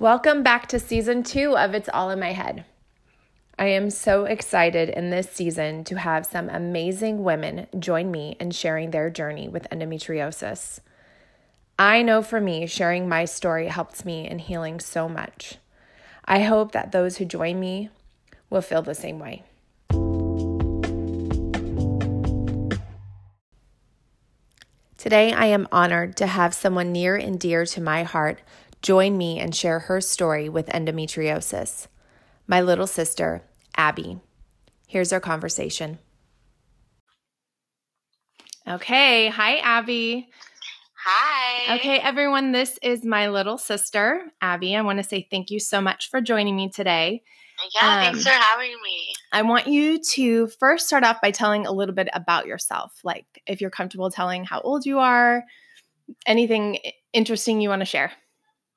Welcome back to season two of It's All in My Head. I am so excited in this season to have some amazing women join me in sharing their journey with endometriosis. I know for me, sharing my story helps me in healing so much. I hope that those who join me will feel the same way. Today, I am honored to have someone near and dear to my heart join me and share her story with endometriosis. My little sister, Abby. Here's our conversation. Okay. Hi, Abby. Hi. Okay, everyone, this is my little sister, Abby. I want to say thank you so much for joining me today. Yeah, um, thanks for having me. I want you to first start off by telling a little bit about yourself. Like, if you're comfortable telling how old you are, anything interesting you want to share.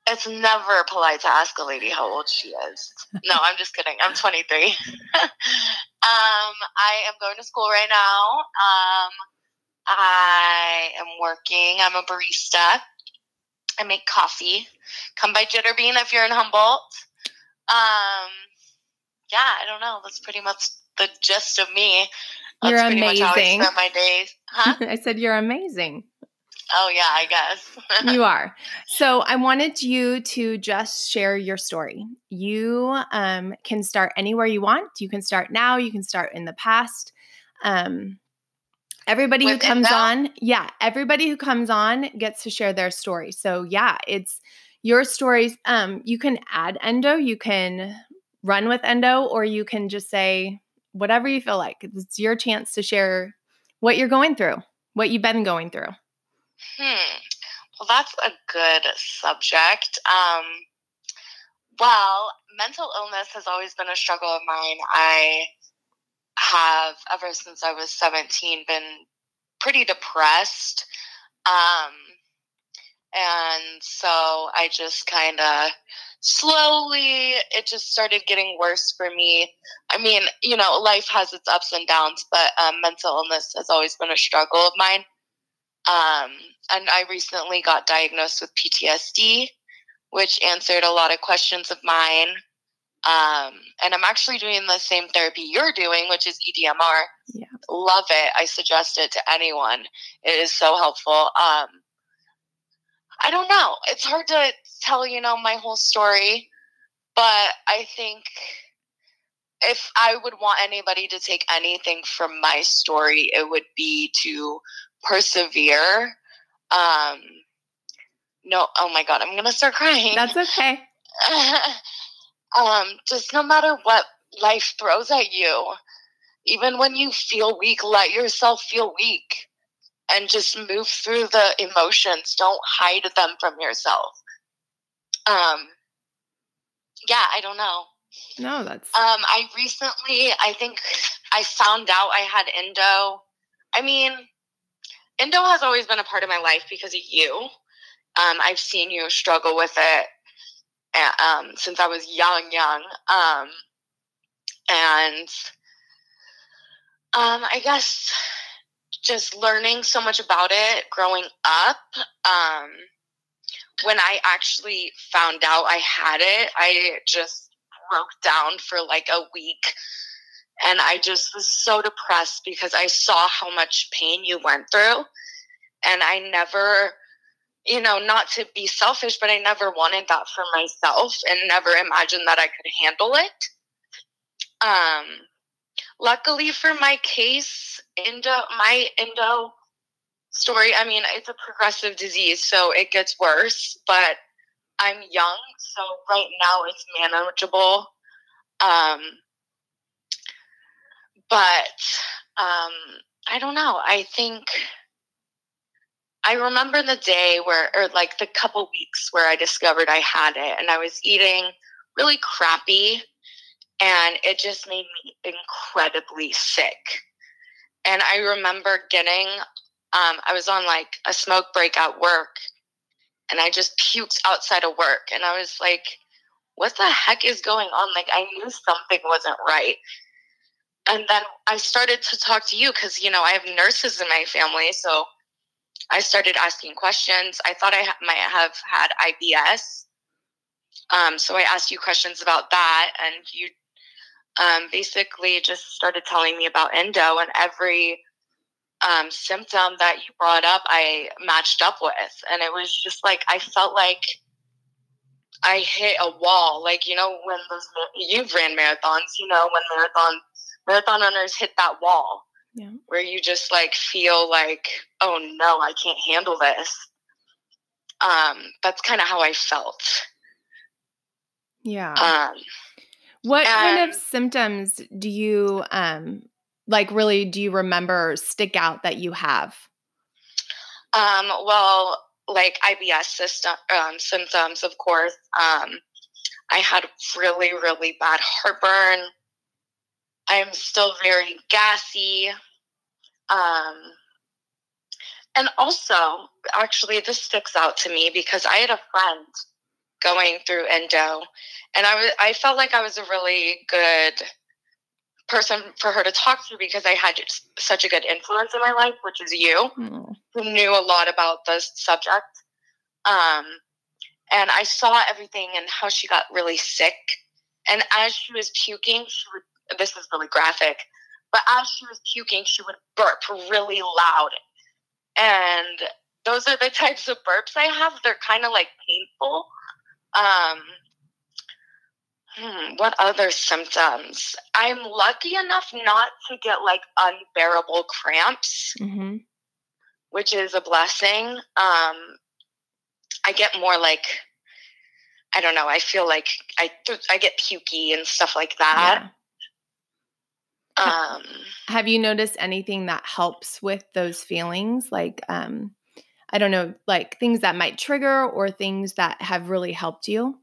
It's never polite to ask a lady how old she is. No, I'm just kidding. I'm 23. um, I am going to school right now. Um, I am working. I'm a barista. I make coffee. Come by Jitterbean if you're in Humboldt. Um, yeah, I don't know. That's pretty much the gist of me. That's you're amazing. I spend my days. Huh? I said you're amazing. Oh, yeah, I guess. you are. So I wanted you to just share your story. You um, can start anywhere you want. You can start now, you can start in the past. Um, everybody With who comes on, yeah, everybody who comes on gets to share their story. So, yeah, it's your stories. Um, you can add endo, you can run with endo, or you can just say whatever you feel like. It's your chance to share what you're going through, what you've been going through. Hmm. Well, that's a good subject. Um, well, mental illness has always been a struggle of mine. I have, ever since I was 17, been pretty depressed. Um, and so I just kind of slowly, it just started getting worse for me. I mean, you know, life has its ups and downs, but um, mental illness has always been a struggle of mine. Um, and I recently got diagnosed with PTSD, which answered a lot of questions of mine. Um, and I'm actually doing the same therapy you're doing, which is EDMR. Yeah. Love it. I suggest it to anyone. It is so helpful. Um, I don't know. It's hard to tell, you know, my whole story, but I think if I would want anybody to take anything from my story, it would be to persevere. Um, no, oh my God, I'm to start crying. That's okay. um, just no matter what life throws at you, even when you feel weak, let yourself feel weak and just move through the emotions. Don't hide them from yourself. Um, yeah, I don't know. No, that's. Um, I recently, I think I found out I had endo. I mean, endo has always been a part of my life because of you. Um, I've seen you struggle with it um, since I was young, young. Um, and um, I guess just learning so much about it growing up. Um, when I actually found out I had it, I just broke down for like a week. And I just was so depressed because I saw how much pain you went through. And I never, you know, not to be selfish, but I never wanted that for myself and never imagined that I could handle it. Um, luckily for my case, endo, my endo story, I mean, it's a progressive disease, so it gets worse, but I'm young, so right now it's manageable. Um, but um, I don't know. I think I remember the day where, or like the couple weeks where I discovered I had it, and I was eating really crappy and it just made me incredibly sick. And I remember getting, um, I was on like a smoke break at work, and I just puked outside of work, and I was like, "What the heck is going on?" Like I knew something wasn't right. And then I started to talk to you because you know I have nurses in my family, so I started asking questions. I thought I ha- might have had IBS Um, so I asked you questions about that, and you um, basically just started telling me about endo and every um, symptom that you brought up, I matched up with. And it was just like, I felt like I hit a wall. Like, you know, when those, you've ran marathons, you know, when marathon, marathon runners hit that wall yeah. where you just like feel like, oh no, I can't handle this. Um, that's kind of how I felt. Yeah. Um, what kind of symptoms do you um like really do you remember stick out that you have? Um well, like IBS system um, symptoms of course. Um I had really really bad heartburn. I'm still very gassy. Um and also, actually, this sticks out to me because I had a friend going through endo and I was I felt like I was a really good person for her to talk to because I had such a good influence in my life, which is you, mm. who knew a lot about the subject. Um, and I saw everything and how she got really sick. And as she was puking, she would, this is really graphic, but as she was puking, she would burp really loud. And those are the types of burps I have. They're kind of like painful. Um, Hmm, what other symptoms? I'm lucky enough not to get like unbearable cramps, mm-hmm. which is a blessing. Um, I get more like I don't know. I feel like I I get pukey and stuff like that. Um, Have you noticed anything that helps with those feelings? Like, um, I don't know, like things that might trigger or things that have really helped you?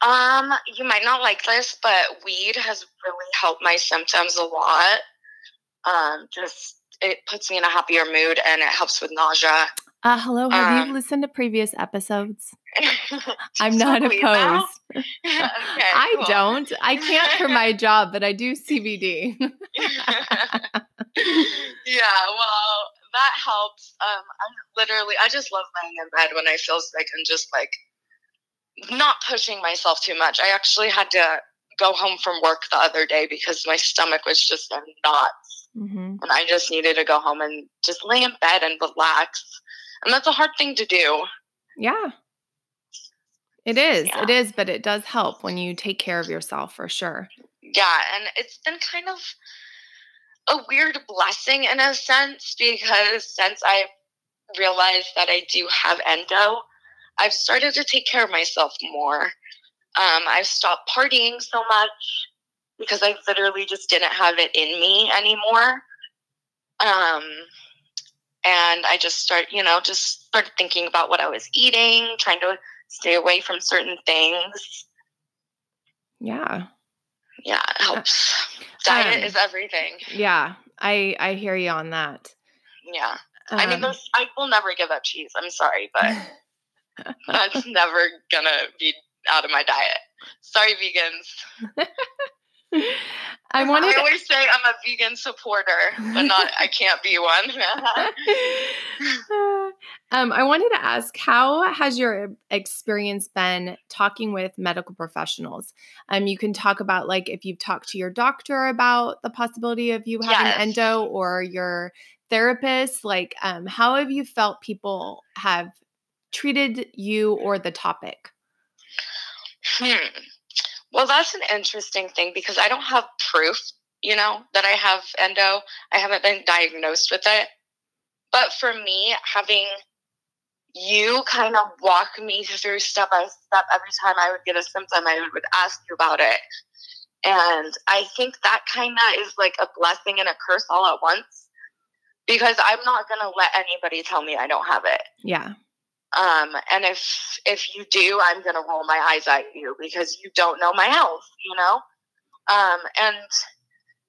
Um, you might not like this, but weed has really helped my symptoms a lot. Um, just it puts me in a happier mood and it helps with nausea. Uh, hello, have um, you listened to previous episodes? I'm not opposed. okay, I cool. don't. I can't for my job, but I do CBD. yeah, well, that helps. Um, I'm literally, I just love laying in bed when I feel sick and just like not pushing myself too much. I actually had to go home from work the other day because my stomach was just in knots. Mm-hmm. And I just needed to go home and just lay in bed and relax. And that's a hard thing to do. Yeah. It is. Yeah. It is, but it does help when you take care of yourself for sure. Yeah. And it's been kind of a weird blessing in a sense because since I realized that I do have endo, I've started to take care of myself more. Um, I've stopped partying so much because I literally just didn't have it in me anymore. Um, and I just start, you know, just started thinking about what I was eating, trying to stay away from certain things. Yeah. Yeah, it helps. Diet um, is everything. Yeah, I I hear you on that. Yeah. Um, I mean, um, I will never give up cheese. I'm sorry, but That's never gonna be out of my diet. Sorry, vegans. I wanted. I always say I'm a vegan supporter, but not. I can't be one. um, I wanted to ask, how has your experience been talking with medical professionals? Um, you can talk about like if you've talked to your doctor about the possibility of you having yes. endo or your therapist. Like, um, how have you felt people have treated you or the topic? Hmm. Well, that's an interesting thing because I don't have proof, you know, that I have endo. I haven't been diagnosed with it. But for me, having you kind of walk me through step by step every time I would get a symptom, I would ask you about it. And I think that kind of is like a blessing and a curse all at once because I'm not going to let anybody tell me I don't have it. Yeah. Um, and if if you do, I'm gonna roll my eyes at you because you don't know my health, you know. Um, and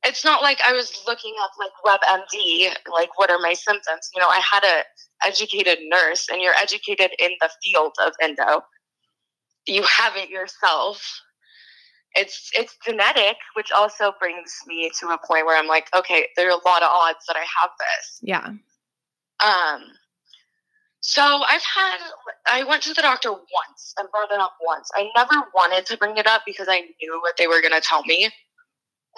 it's not like I was looking up like WebMD, like what are my symptoms? You know, I had a educated nurse, and you're educated in the field of endo. You have it yourself. It's it's genetic, which also brings me to a point where I'm like, okay, there are a lot of odds that I have this. Yeah. Um So I've had, I went to the doctor once and brought it up once. I never wanted to bring it up because I knew what they were going to tell me.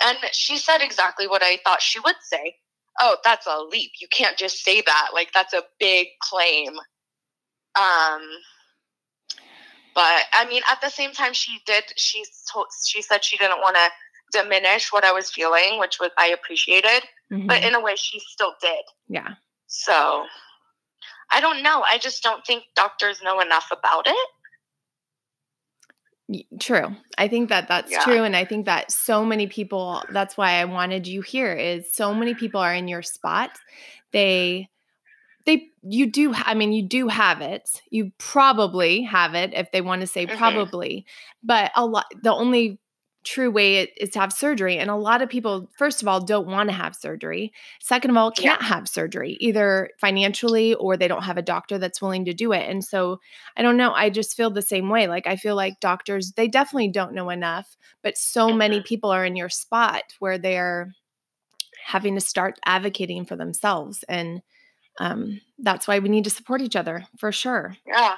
And she said exactly what I thought she would say. Oh, that's a leap. You can't just say that. Like, that's a big claim. Um, but I mean, at the same time, she did. She told, she said she didn't want to diminish what I was feeling, which was I appreciated. Mm-hmm. But in a way, she still did. Yeah. So I don't know. I just don't think doctors know enough about it. True. I think that that's yeah. true. And I think that so many people, that's why I wanted you here, is so many people are in your spot. They, they, you do, I mean, you do have it. You probably have it if they want to say mm-hmm. probably, but a lot, the only true way is to have surgery. And a lot of people, first of all, don't want to have surgery. Second of all, can't yeah. have surgery either financially or they don't have a doctor that's willing to do it. And so I don't know. I just feel the same way. Like I feel like doctors, they definitely don't know enough, but so mm-hmm. many people are in your spot where they're having to start advocating for themselves. And um, that's why we need to support each other for sure. Yeah.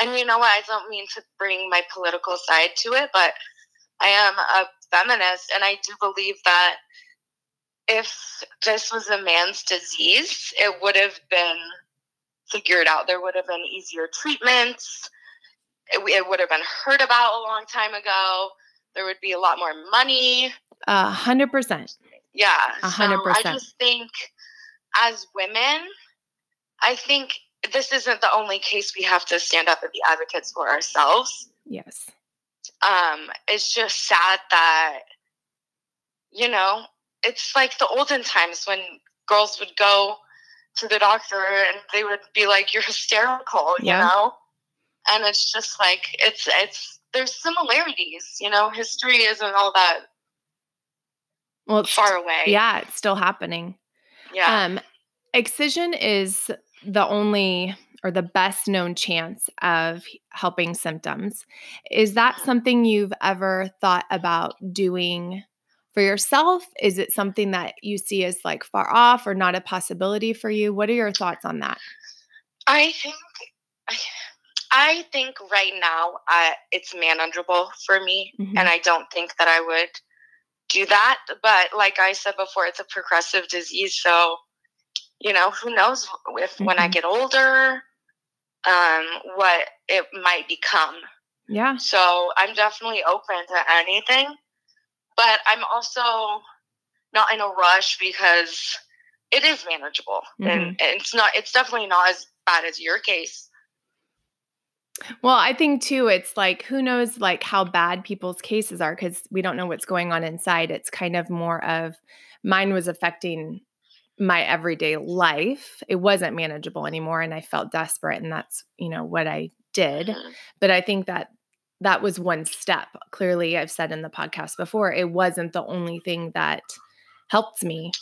And you know what? I don't mean to bring my political side to it, but I am a feminist, and I do believe that if this was a man's disease, it would have been figured out. There would have been easier treatments. It, it would have been heard about a long time ago. There would be a lot more money. A hundred percent. Yeah. A hundred percent. I just think as women, I think this isn't the only case we have to stand up and be advocates for ourselves. Yes um, it's just sad that, you know, it's like the olden times when girls would go to the doctor and they would be like, "You're hysterical," you know, and it's just like it's it's there's similarities, you know. History isn't all that well far away. Yeah, it's still happening. Yeah. Um, excision is the only or the best known chance of helping symptoms. Is that something you've ever thought about doing for yourself? Is it something that you see as like far off or not a possibility for you? What are your thoughts on that? I think I think right now uh, it's manageable for me, mm-hmm. and I don't think that I would do that. But like I said before, it's a progressive disease, so you know who knows if mm-hmm. when I mm-hmm. get older um, what it might become. Yeah. So I'm definitely open to anything, but I'm also not in a rush because it is manageable mm-hmm. and it's not it's definitely not as bad as your case well i think too it's like who knows like how bad people's cases are because we don't know what's going on inside it's kind of more of mine was affecting my everyday life it wasn't manageable anymore and i felt desperate and that's you know what i did. Mm-hmm. but i think that that was one step. Clearly i've said in the podcast before it wasn't the only thing that helped me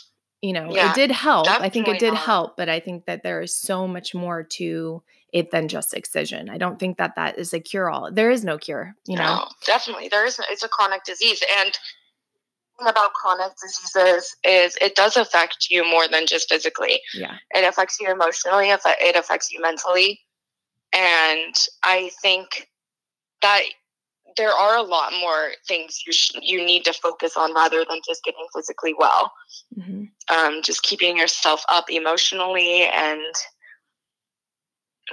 you know yeah, it did help i think it did not. help but i think that there is so much more to it than just excision. I don't think that that is a cure all there is no cure you know? Definitely there is it's a chronic disease and about chronic diseases is it does affect you more than just physically. Yeah. It affects you emotionally, it affects you mentally. And I think that there are a lot more things you sh- you need to focus on rather than just getting physically well. Mm-hmm. Um, just keeping yourself up emotionally and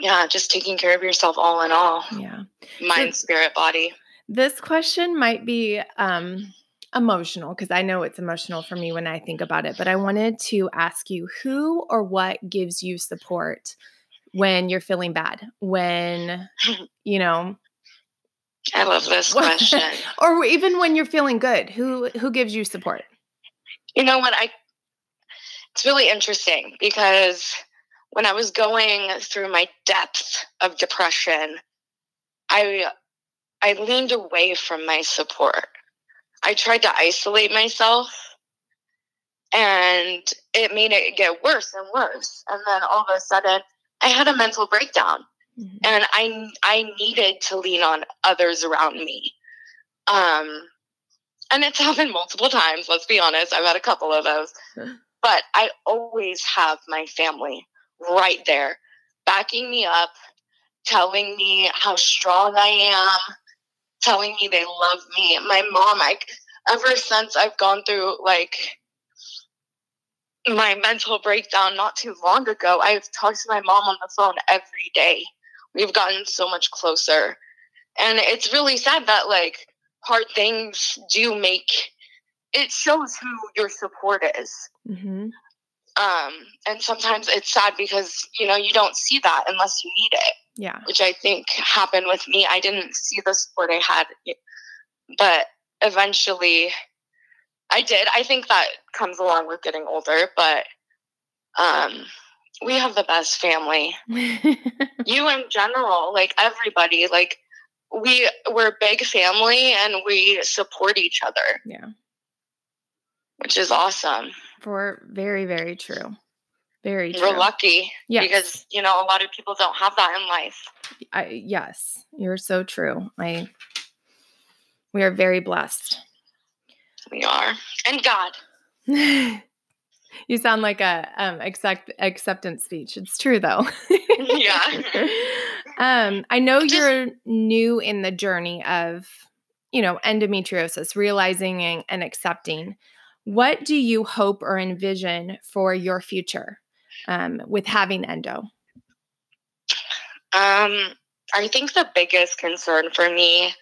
yeah, just taking care of yourself all in all. Yeah. Mind, so, spirit, body. This question might be um emotional because I know it's emotional for me when I think about it. But I wanted to ask you who or what gives you support when you're feeling bad? When, you know, I love this question. or even when you're feeling good, who who gives you support? You know what I it's really interesting because when I was going through my depth of depression, I I leaned away from my support. I tried to isolate myself and it made it get worse and worse. And then all of a sudden, I had a mental breakdown mm-hmm. and I, I needed to lean on others around me. Um, and it's happened multiple times, let's be honest. I've had a couple of those. but I always have my family right there. backing me up, telling me how strong I am, telling me they love me. My mom, like ever since I've gone through like my mental breakdown not too long ago, I've talked to my mom on the phone every day. We've gotten so much closer. And it's really sad that like hard things do make it shows who your support is. Mm-hmm. Um, and sometimes it's sad because you know you don't see that unless you need it. Yeah, which I think happened with me. I didn't see the support I had, but eventually I did. I think that comes along with getting older, but um, we have the best family. you in general, like everybody, like we we're a big family and we support each other. Yeah. Which is awesome. For very, very true. Very true. We're lucky. Yes. Because, you know, a lot of people don't have that in life. I yes, you're so true. I we are very blessed. We are. And God. you sound like a um accept acceptance speech. It's true though. yeah. um I know Just, you're new in the journey of you know endometriosis, realizing and, and accepting. What do you hope or envision for your future um, with having endo? Um, I think the biggest concern for me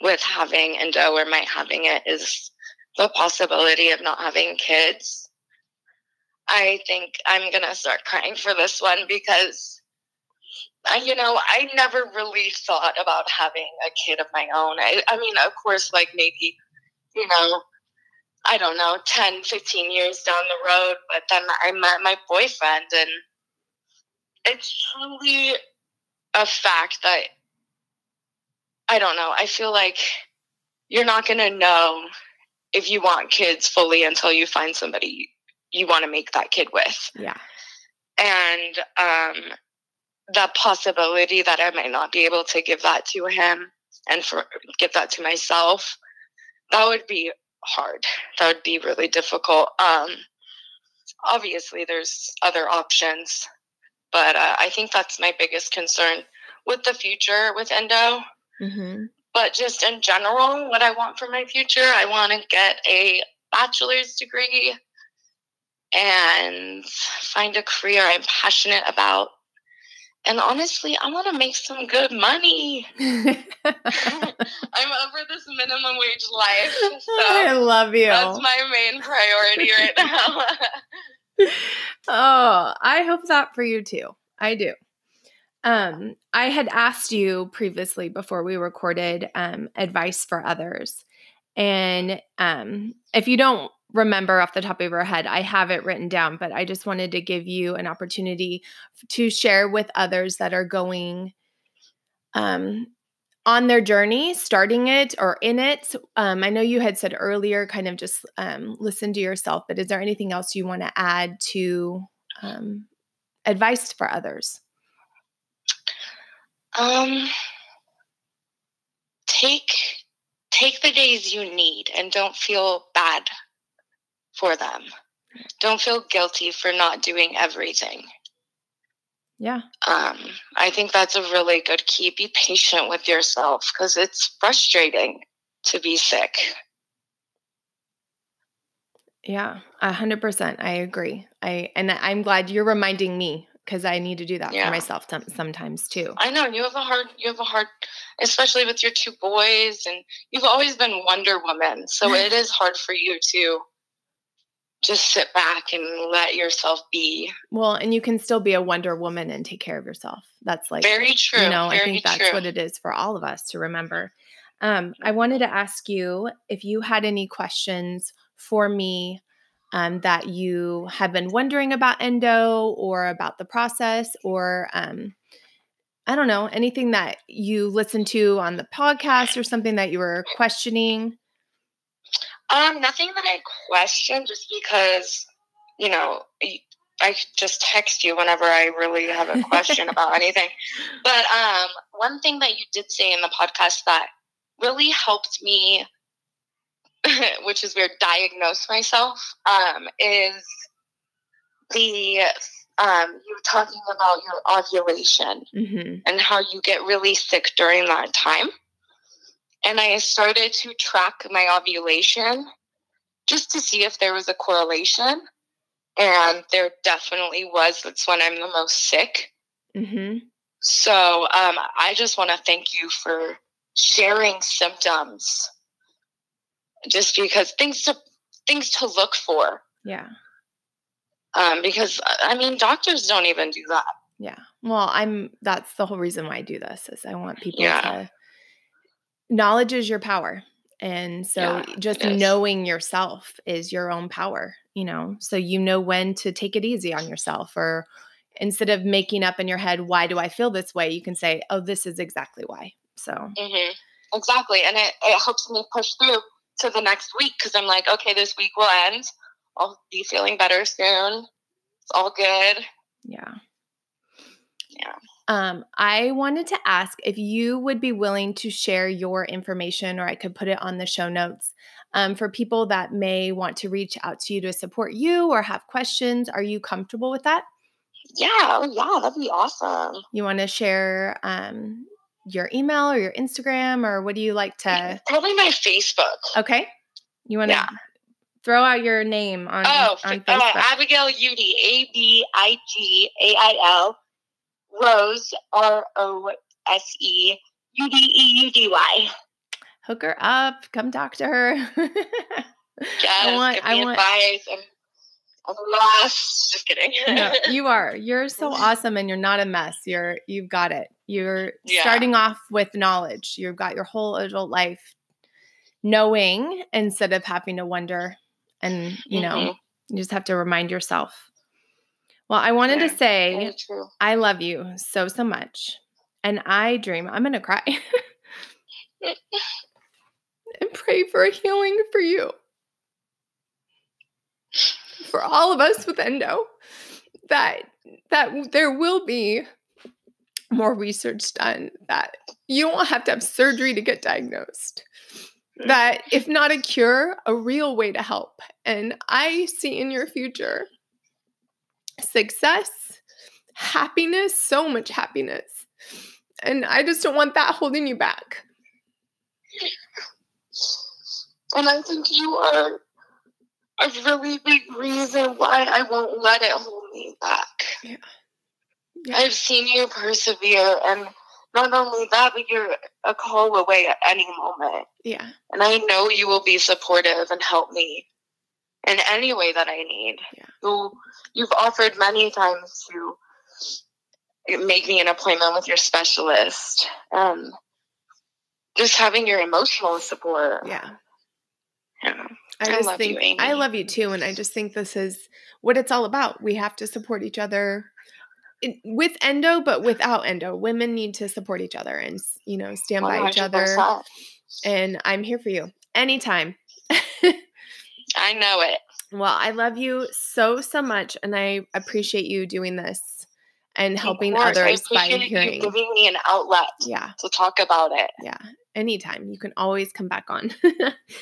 with having endo or my having it is the possibility of not having kids. I think I'm going to start crying for this one because, I, you know, I never really thought about having a kid of my own. I, I mean, of course, like maybe, you know, I don't know, 10, 15 years down the road. But then I met my boyfriend, and it's truly a fact that I don't know. I feel like you're not going to know if you want kids fully until you find somebody you want to make that kid with. Yeah. And um, the possibility that I might not be able to give that to him and for give that to myself, that would be hard. That would be really difficult. Um, obviously, there's other options, but uh, I think that's my biggest concern with the future with endo. Mm-hmm. But just in general, what I want for my future, I want to get a bachelor's degree and find a career I'm passionate about and honestly, I want to make some good money. I'm over this minimum wage life. So I love you. That's my main priority right now. oh, I hope that for you too. I do. Um, I had asked you previously before we recorded um, advice for others. And um, if you don't remember off the top of your head. I have it written down, but I just wanted to give you an opportunity to share with others that are going um, on their journey, starting it or in it. Um, I know you had said earlier, kind of just um, listen to yourself, but is there anything else you want to add to um, advice for others? Um, take take the days you need and don't feel bad for them. Don't feel guilty for not doing everything. Yeah. Um, I think that's a really good key. Be patient with yourself because it's frustrating to be sick. Yeah, a hundred percent. I agree. I and I'm glad you're reminding me because I need to do that yeah. for myself t- sometimes too. I know you have a hard, you have a hard, especially with your two boys, and you've always been Wonder Woman, so it is hard for you to just sit back and let yourself be. Well, and you can still be a Wonder Woman and take care of yourself. That's like very true. You know, I think that's true. what it is for all of us to remember. Um, I wanted to ask you if you had any questions for me um, that you have been wondering about endo or about the process or um, I don't know, anything that you listened to on the podcast or something that you were questioning. Um, nothing that I question, just because you know I just text you whenever I really have a question about anything. But um, one thing that you did say in the podcast that really helped me, which is weird, diagnose myself, um, is the um, you were talking about your ovulation Mm-hmm. and how you get really sick during that time. And I started to track my ovulation just to see if there was a correlation. And there definitely was. That's when I'm the most sick. Mm-hmm. So um, I just want to thank you for sharing symptoms, just because things to things to look for. Yeah. Um, because I mean, doctors don't even do that. Yeah. Well, I'm that's the whole reason why I do this is I want people Yeah. to knowledge is your power. And so Yeah, just knowing yourself is your own power, you know. So you know when to take it easy on yourself or instead of making up in your head why do I feel this way, you can say, "Oh, this is exactly why." So, hmm Exactly, and it, it helps me push through to the next week because I'm like, okay, this week will end. I'll be feeling better soon. It's all good. yeah. Yeah. Um, I wanted to ask if you would be willing to share your information, or I could put it on the show notes um, for people that may want to reach out to you to support you or have questions. Are you comfortable with that? Yeah, oh, yeah, that'd be awesome. You want to share um, your email or your Instagram, or what do you like to? Probably my Facebook. Okay, you want to Yeah. throw out your name on Oh, on uh, Facebook. Abigail Udy, A B I G A I L, Rose, R O S E, U D E U D Y. Hook her up. Come talk to her. Yes, want- give I want- advice. I'm, I'm lost. Just kidding. no, you are. You're so awesome and you're not a mess. You're you've got it. You're Yeah. starting off with knowledge. You've got your whole adult life knowing instead of having to wonder and you know, Mhm. you just have to remind yourself. Well, I wanted Yeah, to say I love you so so much. And I dream I'm going to cry. and pray for a healing for you. For all of us with endo that that there will be more research done that you won't have to have surgery to get diagnosed. That if not a cure, a real way to help. And I see in your future success, happiness, so much happiness. And I just don't want that holding you back. And I think you are a really big reason why I won't let it hold me back. Yeah. I've seen you persevere, and not only that, but you're a call away at any moment. Yeah. And I know you will be supportive and help me in any way that I need. Yeah. You, you've offered many times to make me an appointment with your specialist. Um, just having your emotional support. Yeah. Yeah. I I just love you, think I love you too, and I just think this is what it's all about. We have to support each other in, with endo, but without endo. Women need to support each other and you know stand by each other. And I'm here for you anytime. I know it. Well, I love you so so much, and I appreciate you doing this and helping others by hearing. you giving me an outlet Yeah, to talk about it. yeah. Anytime you can always come back on.